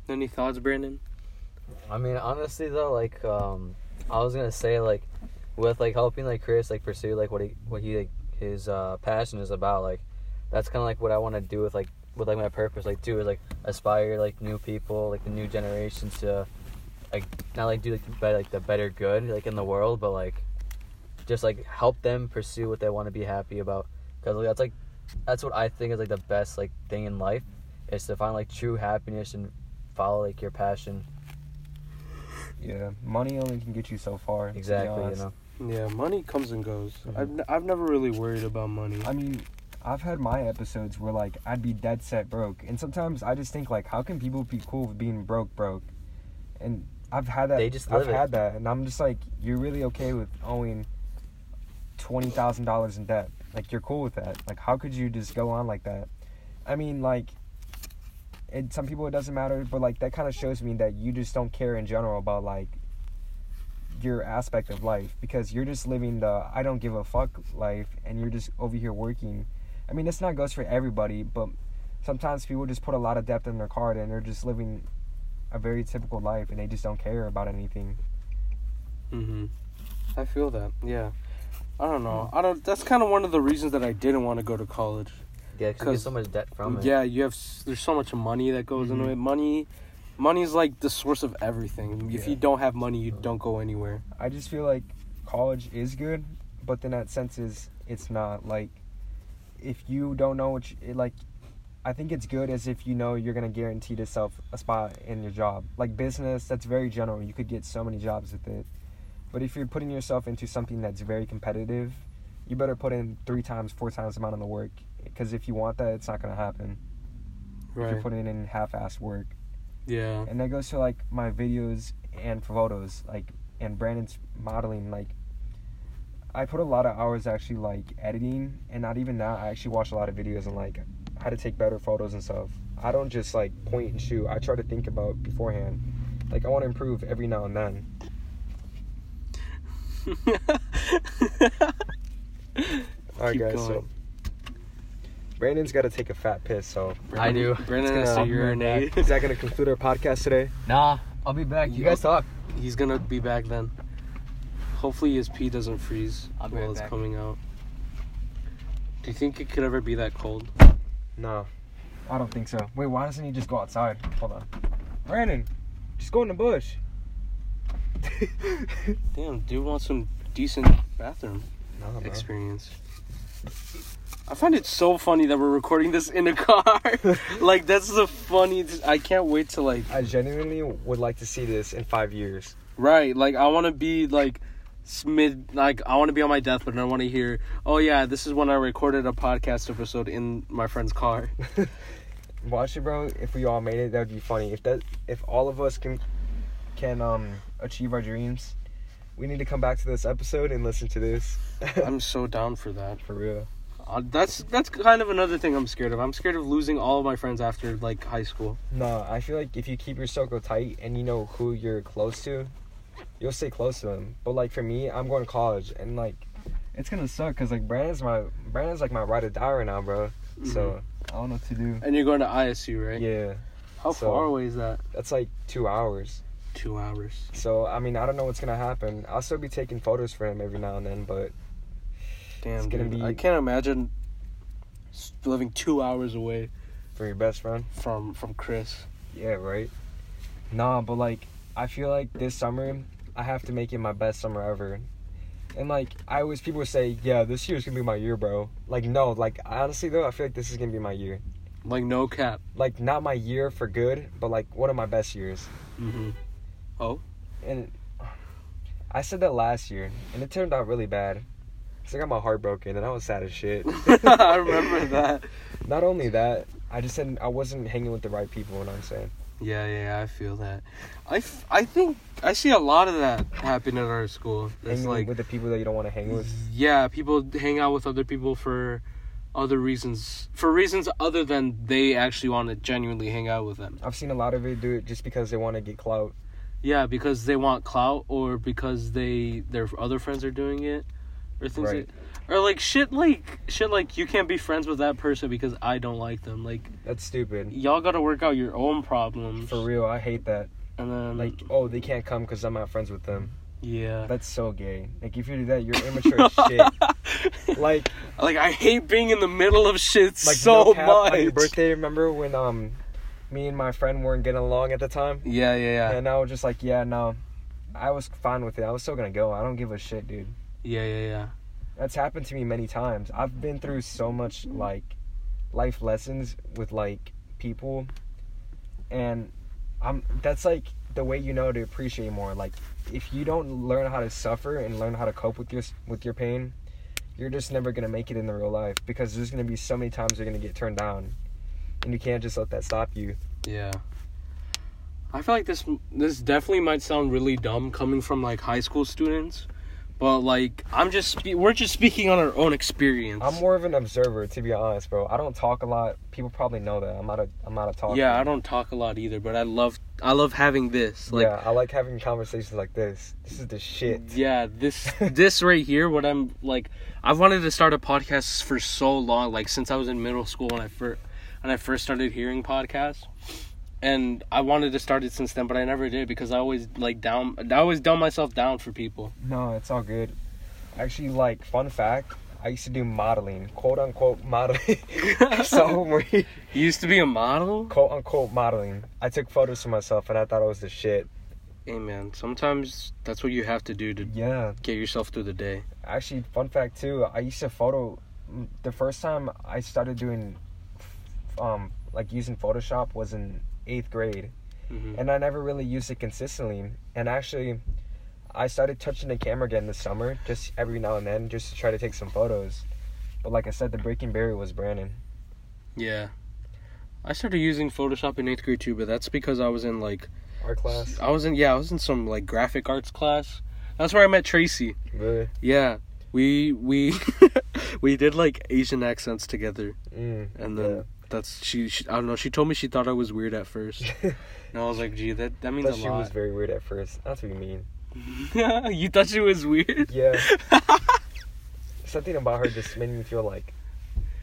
Any thoughts, Brandon? I mean, honestly though, like um, I was gonna say like, with like helping like Kris like pursue like what he what he like his uh passion is about like, that's kind of like what I want to do with like with like my purpose like too is like aspire like new people like the new generations to like not like do like the better like the better good like in the world but like just like help them pursue what they want to be happy about because like, that's like that's what I think is like the best like thing in life is to find like true happiness and follow like your passion Yeah, money only can get you so far. exactly you know Yeah, money comes and goes. Mhm. I've n- I've never really worried about money. I mean, I've had my episodes where like I'd be dead set broke, and sometimes I just think like, how can people be cool with being broke, broke? And I've had that. They just I've it. had that, and I'm just like, you're really okay with owing twenty thousand dollars in debt? Like you're cool with that? Like how could you just go on like that? I mean, like. It, some people it doesn't matter, but like that kind of shows me that you just don't care in general about like your aspect of life because you're just living the I don't give a fuck life and you're just over here working. I mean, this not goes for everybody, but sometimes people just put a lot of depth in their card and they're just living a very typical life and they just don't care about anything. hmm I feel that. Yeah. I don't know. I don't. That's kind of one of the reasons that I didn't want to go to college. Yeah, because you 'Cause- get so much debt from it. Yeah, you have. There's so much money that goes into Mhm. it. Money, money is like the source of everything. If Yeah. you don't have money, you don't go anywhere. I just feel like college is good, but then that sense is it's not like if you don't know what you, it, like I think it's good as if you know you're gonna guarantee yourself a spot in your job. Like business, that's very general. You could get so many jobs with it. But if you're putting yourself into something that's very competitive, you better put in three times, four times the amount of the work. Because if you want that, it's not gonna happen. If you're putting in half-ass work Yeah. and that goes to like my videos and photos like and brandon's modeling like i put a lot of hours actually like editing and not even that i actually watch a lot of videos on like how to take better photos and stuff i don't just like point and shoot i try to think about beforehand like i want to improve every now and then All right, guys. going. So Brandon's got to take a fat piss. So I do. Brandon's It's has gonna- uh, to urinate. [laughs] is that gonna conclude our podcast today? Nah, I'll be back. You guys talk. He's gonna be back then. Hopefully his pee doesn't freeze I'll while right it's back. coming out. Do you think it could ever be that cold? No, I don't think so. Wait, why doesn't he just go outside? Hold on, Brandon, just go in the bush. [laughs] Damn, dude wants some decent bathroom Nah, experience. I find it so funny that we're recording this in a car. [laughs] like that's the funny. I can't wait to like I genuinely would like to see this in five years. right. Like I want to be like mid. Like I want to be on my deathbed and I want to hear. Oh yeah, this is when I recorded a podcast episode in my friend's car. [laughs] Watch it, bro. If we all made it, that'd be funny. If that, if all of us can, can um achieve our dreams, we need to come back to this episode and listen to this. [laughs] I'm so down for that. for real. Uh, that's that's kind of another thing I'm scared of. I'm scared of losing all of my friends after like high school. No, I feel like if you keep your circle tight and you know who you're close to, you'll stay close to them. But like for me, I'm going to college and like it's gonna suck because like Brandon's my Brandon's like my ride or die right now, bro. So I don't know what to do. And you're going to ISU, right? Yeah, How So- far away is that? that's like two hours. Two hours. So I mean, I don't know what's gonna happen. I'll still be taking photos for him every now and then, but Damn, It's gonna dude. be- I can't imagine living two hours away from your best friend, from from Kris. yeah, right. Nah, but like I feel like this summer I have to make it my best summer ever. And like I always people say, yeah, this year's gonna be my year, bro. Like no, like honestly though, I feel like this is gonna be my year. Like no cap. Like not my year for good, but like one of my best years. Mm-hmm. Oh, And I said that last year, and it turned out really bad. Cause I got my heart broken, and I was sad as shit. [laughs] I remember [laughs] that. Not only that, I just said I wasn't hanging with the right people. What I'm saying. Yeah, yeah, I feel that. I, f- I think I see a lot of that happen at our school. It's Hanging like with the people that you don't want to hang with. yeah, people hang out with other people for other reasons, for reasons other than they actually want to genuinely hang out with them. I've seen a lot of it do it just because they want to get clout. Yeah, because they want clout or because they their other friends are doing it or things Right. like or like shit like shit like you can't be friends with that person because I don't like them. Like That's stupid. y'all got to work out your own problems. For real, I hate that. And then Like, oh, they can't come because I'm not friends with them. yeah. That's so gay. Like, if you do that, you're [laughs] immature as shit. Like, like I hate being in the middle of shit like so no cap, much. On your birthday, remember when um, me and my friend weren't getting along at the time, Yeah, yeah, yeah. and I was just like, yeah, no, I was fine with it. I was still gonna go. I don't give a shit, dude. Yeah, yeah, yeah. That's happened to me many times. I've been through so much like life lessons with like people, and I'm. That's like the way you know to appreciate more. Like, if you don't learn how to suffer and learn how to cope with your with your pain, you're just never gonna make it in the real life because there's gonna be so many times you're gonna get turned down, and you can't just let that stop you. Yeah. I feel like this this definitely might sound really dumb coming from like high school students, but like I'm just spe- we're just speaking on our own experience. I'm more of an observer, to be honest, bro. I don't talk a lot. People probably know that. I'm not a. I'm not a talker. yeah, I don't talk a lot either, but I love I love having this. Like yeah, I like having conversations like this. This is the shit. yeah, this [laughs] this right here what I'm like I've wanted to start a podcast for so long like since I was in middle school when I first when I first started hearing podcasts. And I wanted to start it since then, but I never did because I always like down I always dumb myself down for people. No, it's all good. Actually, like fun fact, I used to do modeling, quote unquote modeling. [laughs] so we- You used to be a model? quote unquote modeling. I took photos of myself and I thought it was the shit. Hey man, sometimes that's what you have to do to Yeah. get yourself through the day. Actually, fun fact too. I used to photo. The first time I started doing, um, like using Photoshop was in eighth grade. hmm and I never really used it consistently. And actually, I started touching the camera again this summer, just every now and then, just to try to take some photos. But like I said, the breaking barrier was Brandon. Yeah. I started using Photoshop in eighth grade too, but that's because I was in like Our class, I was in yeah, I was in some like graphic arts class. That's where I met Tracy. really? Yeah. We we [laughs] we did like Asian accents together Mm, and then that's she, she I don't know, she told me she thought I was weird at first. [laughs] And I was like, "Gee, that that means a she was very weird at first. That's what you mean. [laughs] you thought she was weird? Yeah. [laughs] something about her just made me feel like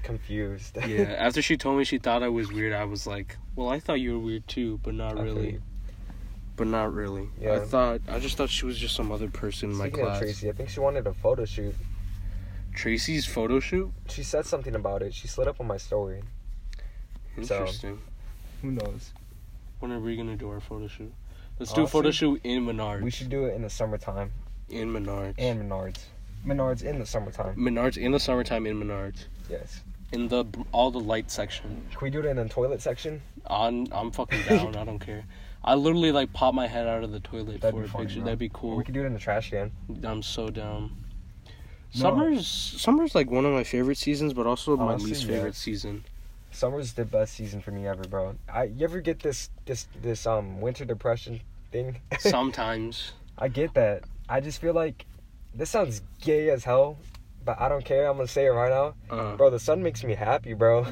confused. Yeah, after she told me she thought I was weird, I was like, well, I thought you were weird too, but not really. But not really. Yeah. I thought I just thought she was just some other person in my Speaking of class. Tracy, I think she wanted a photo shoot. Tracy's photo shoot. She said something about it. She slid up on my story. So- Interesting. Who knows? When are we gonna do our photo shoot? Let's do a photo shoot in Menards. We should do it in the summertime in Menards. and Menards. Menards in the summertime. Menards in the summertime in Menards. Yes. In the all the light section. Can we do it in the toilet section? On I'm fucking down. I don't care. I literally like pop my head out of the toilet That'd for be a fun, picture. bro. That'd be Or cool. We could do it in the trash can. I'm so down. No. Summer's summer's like one of my favorite seasons, but also my oh, Honestly, least yeah. favorite season. Summer's the best season for me ever, bro. I you ever get this this this um winter depression thing? [laughs] Sometimes. I get that. I just feel like this sounds gay as hell, but I don't care. I'm gonna say it right now, Uh, bro. The sun makes me happy, bro. [laughs] [laughs]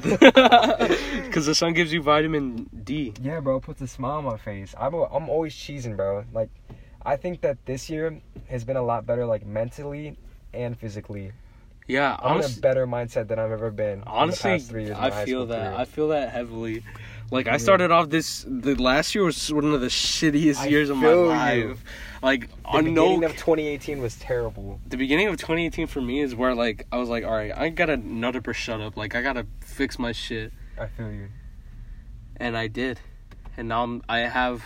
Because the sun gives you vitamin D. yeah, bro. Puts a smile on my face. I'm a, I'm always cheesing, bro. Like, I think that this year has been a lot better, like mentally and physically. Yeah, I'm in a better mindset than I've ever been. in the honestly, past three years I feel that. career. I feel that heavily. Like I mm-hmm. started off this. The last year was one of the shittiest I years of my feel you. life. Like the on beginning no of 2018 was terrible. the beginning of 2018 for me is where like I was like, all right, I gotta nut up or shut up. Like I gotta fix my shit, I feel you. and I did, and now I'm, I have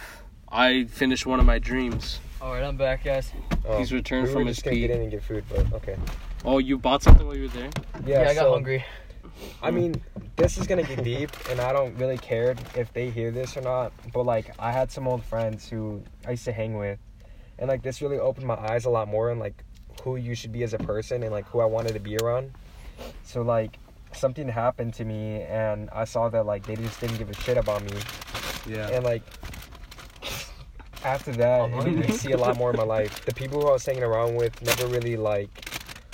I finished one of my dreams. All right, I'm back, guys. Oh, He's returned we from his just gonna pee. get in and get food, but okay. Oh, you bought something while you were there? Yeah, I got so, hungry. I mean, this is gonna get deep, and I don't really care if they hear this or not. But like, I had some old friends who I used to hang with, and like this really opened my eyes a lot more on like who you should be as a person and like who I wanted to be around. So like, something happened to me, and I saw that like they just didn't give a shit about me, Yeah. and like. After that, I'm it made me hungry. see a lot more in my life. The people who I was hanging around with never really like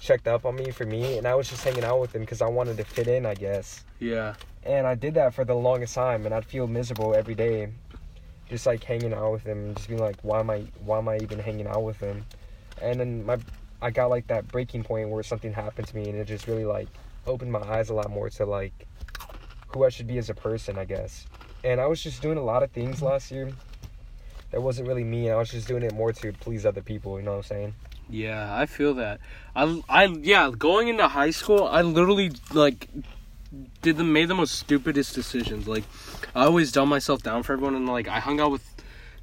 checked up on me for me, and I was just hanging out with them because I wanted to fit in, I guess. Yeah. And I did that for the longest time, and I'd feel miserable every day, just like hanging out with them, and just being like, why am I, why am I even hanging out with them? And then my, I got like that breaking point where something happened to me, and it just really like opened my eyes a lot more to like who I should be as a person, I guess. And I was just doing a lot of things last year that wasn't really me, and I was just doing it more to please other people. You know what I'm saying? Yeah, I feel that. I, I, yeah, going into high school, I literally like did the made the most stupidest decisions. Like, I always dumb myself down for everyone, and like I hung out with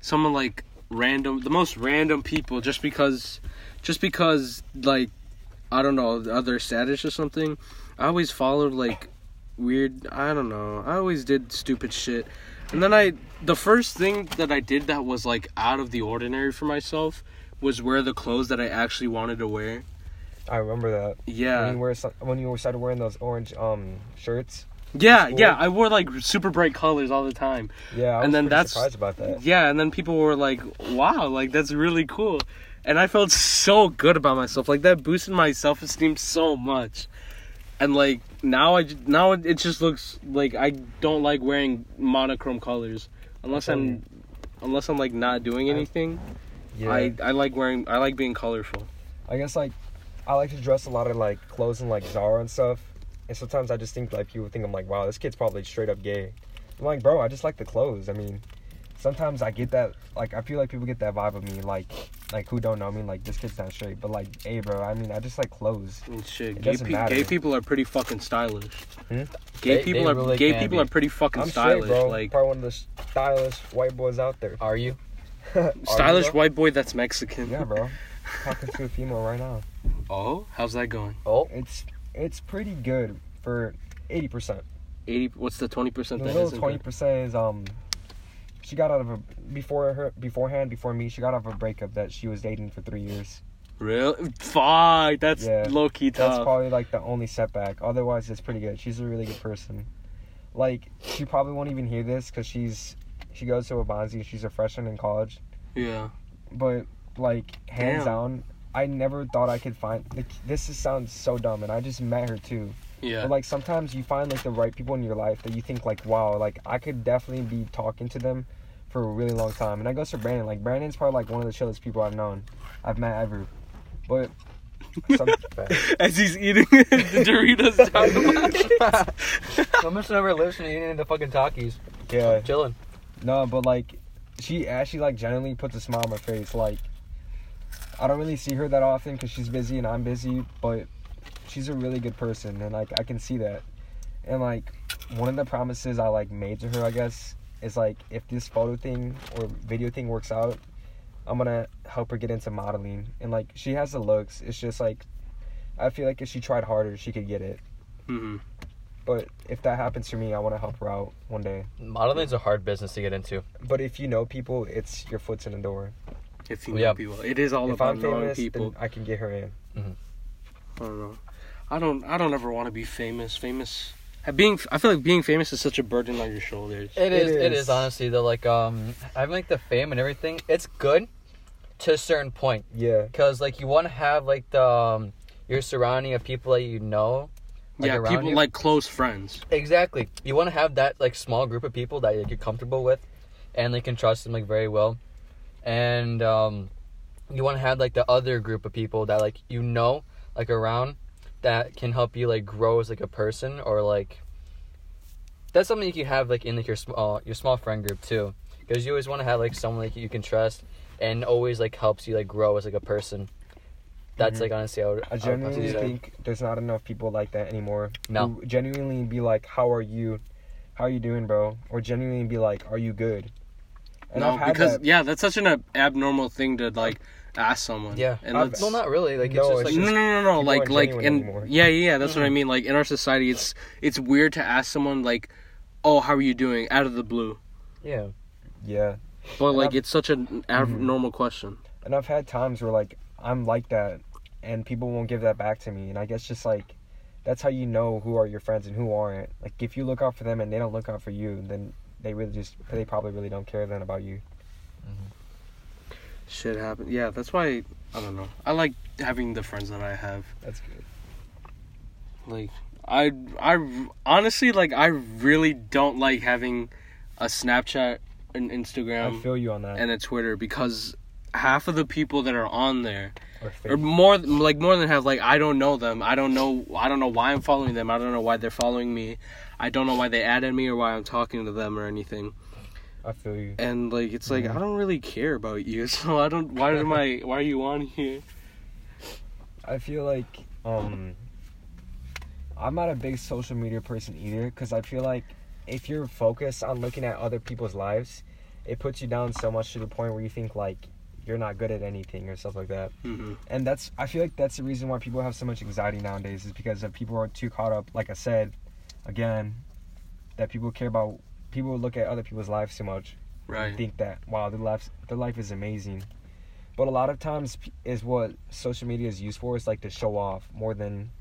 someone like random, the most random people, just because, just because like I don't know other status or something. I always followed like weird. I don't know. I always did stupid shit, and then I the first thing that I did that was like out of the ordinary for myself was wear the clothes that I actually wanted to wear. I remember that when Yeah. you wear when you started wearing those orange um shirts. Yeah, yeah, I wore like super bright colors all the time. Yeah, I And was then that's- surprised about that. Yeah, and then people were like, "Wow, like that's really cool." And I felt so good about myself. Like that boosted my self-esteem so much. And like now I now it just looks like I don't like wearing monochrome colors unless I'm unless I'm like not doing I- anything. Yeah, I I like wearing I like being colorful. I guess like I like to dress a lot of like clothes in like Zara and stuff. And sometimes I just think like people think I'm like, wow, this kid's probably straight up gay. I'm like, bro, I just like the clothes. I mean, sometimes I get that like I feel like people get that vibe of me like like who don't know me like this kid's not straight, but like, hey, bro, I mean, I just like clothes. And shit, gay, pe- gay people are pretty fucking stylish. Hmm? Gay They- people they are really gay people be. are pretty fucking I'm stylish. straight, bro. Like Probably one of the stylish white boys out there. Are you? [laughs] Are you, stylish white boy that's Mexican. Yeah, bro. [laughs] Talking to a female right now. Oh, how's that going? Oh, It's it's pretty good for eighty percent. Eighty. What's the twenty percent The little twenty percent is um she got out of a before her beforehand before me she got out of a breakup that she was dating for three years. Real? Fuck, that's Yeah, low key tough. That's probably like the only setback. Otherwise, it's pretty good. She's a really good person. Like she probably won't even hear this because she's she goes to Waubonsee. She's a freshman in college. yeah. But like hands Damn. down, I never thought I could find. Like, this is, sounds so dumb, and I just met her too. Yeah. But like sometimes you find like the right people in your life that you think like wow like I could definitely be talking to them for a really long time and I goes to Brandon like Brandon's probably like one of the chillest people I've known I've met ever but Some, [laughs] As he's eating [laughs] the Doritos chocolate. I'm just never listening eating the fucking Takis. yeah. Chilling. No, but like, she actually like genuinely puts a smile on my face. Like, I don't really see her that often because she's busy and I'm busy, but she's a really good person, and like I can see that. And like, one of the promises I like made to her, I guess, is like if this photo thing or video thing works out, I'm gonna help her get into modeling. And like, she has the looks. It's just like, I feel like if she tried harder, she could get it. hmm But if that happens to me, I want to help her out one day. Modeling's a hard business to get into. But if you know people, it's your foot's in the door. If you know Yeah. people, it is all if about I'm knowing famous, people. then I can get her in. I don't know. I don't. I don't ever want to be famous. Famous. Being. I feel like being famous is such a burden on your shoulders. It It is, It is. is honestly though. Like um, having like the fame and everything, it's good to a certain point. Yeah, Cause like you want to have like the um, your surrounding of people that you know. Like, yeah, people you. like close friends. Exactly. You want to have that like small group of people that like, you're comfortable with, and they can trust them like very well, and um, you want to have like the other group of people that like you know like around that can help you like grow as like a person or like that's something you can have like in like your small your small friend group too because you always want to have like someone like you can trust and always like helps you like grow as like a person. That's Mhm. like honestly I would, I I would genuinely say. think there's not enough people like that anymore. No. Who genuinely be like, "How are you? How are you doing, bro?" Or genuinely be like, "Are you good?" And no, because that. yeah, that's such an ab- abnormal thing to like ask someone. Yeah, and I've- that's, well, not really. Like No, it's just it's like no, no, no, no. Like, aren't like, genuine in anymore. yeah, yeah, yeah. That's what I Mhm. mean. Like in our society, it's it's weird to ask someone like, "Oh, how are you doing?" out of the blue. yeah. yeah, But And like, I've- it's such an Mhm. abnormal question. and I've had times where like I'm like that, and people won't give that back to me, and I guess just like that's how you know who are your friends and who aren't. Like if you look out for them and they don't look out for you, then they really just they probably really don't care then about you. Mm-hmm. Shit happened. Yeah, that's why I don't know. I like having the friends that I have. That's good. Like I I honestly like I really don't like having a Snapchat, an I Instagram, feel you on that. and a Twitter because half of the people that are on there or or more like more than half like I don't know them. I don't know I don't know why I'm following them. I don't know why they're following me. I don't know why they added me or why I'm talking to them or anything. I feel you. And like it's like Mhm. I don't really care about you. [laughs] So I don't why am I why are you on here? I feel like um I'm not a big social media person either cuz I feel like if you're focused on looking at other people's lives, it puts you down so much to the point where you think like you're not good at anything or stuff like that. hmm And that's I feel like that's the reason why people have so much anxiety nowadays is because of people are too caught up like I said again that people care about people look at other people's lives too much Right. think that wow their life their life is amazing but a lot of times is what social media is used for is like to show off more than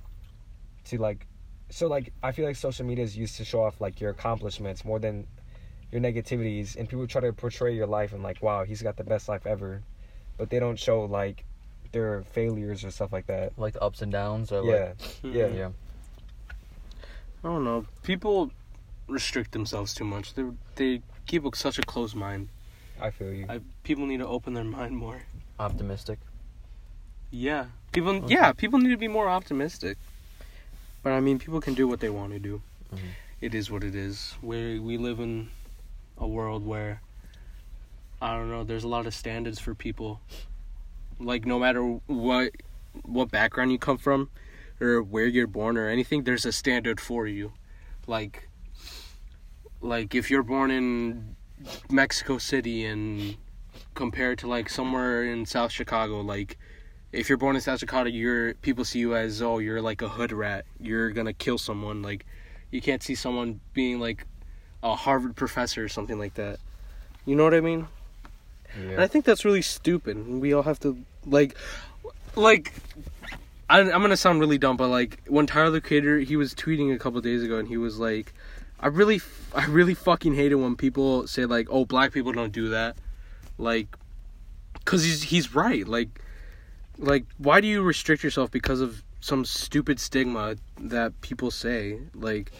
to like so like i feel like social media is used to show off like your accomplishments more than your negativities and people try to portray your life and like wow he's got the best life ever but they don't show like their failures or stuff like that like the ups and downs or yeah like Yeah. yeah I don't know. People restrict themselves too much. They they keep such a closed mind. i feel you I, people need to open their mind more. optimistic Yeah. People Okay. yeah, people need to be more optimistic. But I mean, people can do what they want to do. Mhm. It is what it is. We we live in a world where I don't know, there's a lot of standards for people. Like no matter what what background you come from or where you're born or anything, there's a standard for you. Like like if you're born in Mexico City and compared to like somewhere in South Chicago, like if you're born in South Chicago, you're people see you as oh you're like a hood rat. You're gonna kill someone. Like you can't see someone being like a Harvard professor or something like that. You know what I mean? And I think that's really stupid. We all have to like, like. I, I'm gonna sound really dumb, but like when Tyler the Creator, he was tweeting a couple days ago, and he was like, "I really, I really fucking hate it when people say like, oh, black people don't do that,' like, cause he's he's right. Like, like why do you restrict yourself because of some stupid stigma that people say? Like,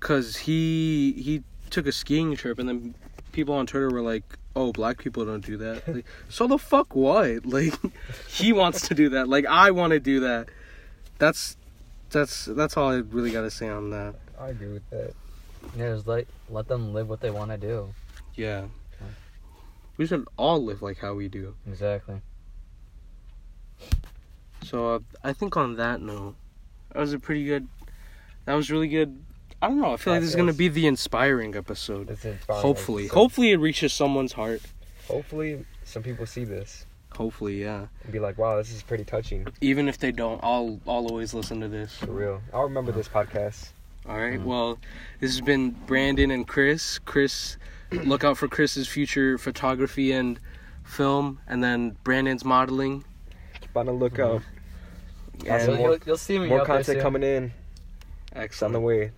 cause he he took a skiing trip and then people on Twitter were like, "Oh, black people don't do that." Like, so the fuck what? [laughs] Like, he wants to do that. Like, I want to do that. That's that's that's all I really got to say on that. I agree with that. Yeah, just like let them live what they want to do. Yeah. We should all live like how we do. Exactly. So uh, I think on that note, that was a pretty good. That was really good. I don't know. I feel like this is gonna be the inspiring episode. It's inspiring. Hopefully, So hopefully it reaches someone's heart. hopefully, some people see this Hopefully, yeah. and be like, "Wow, this is pretty touching." Even if they don't, I'll I'll always listen to this. For real, I'll remember this podcast. All right. Mhm. Well, this has been Brandon and Kris. Kris, [clears throat] look out for Kris's future photography and film, and then Brandon's modeling. Keep on the lookout. And so more- you'll, you'll see me More up there content soon. coming in. It's on the way.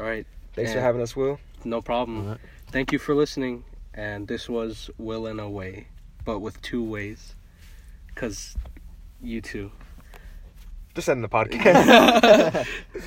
All right. Thanks for having us, Will. No problem. Alright. Thank you for listening. And this was Will in a Guey, but with two ways. Because you two. Just ending the podcast. [laughs] [laughs]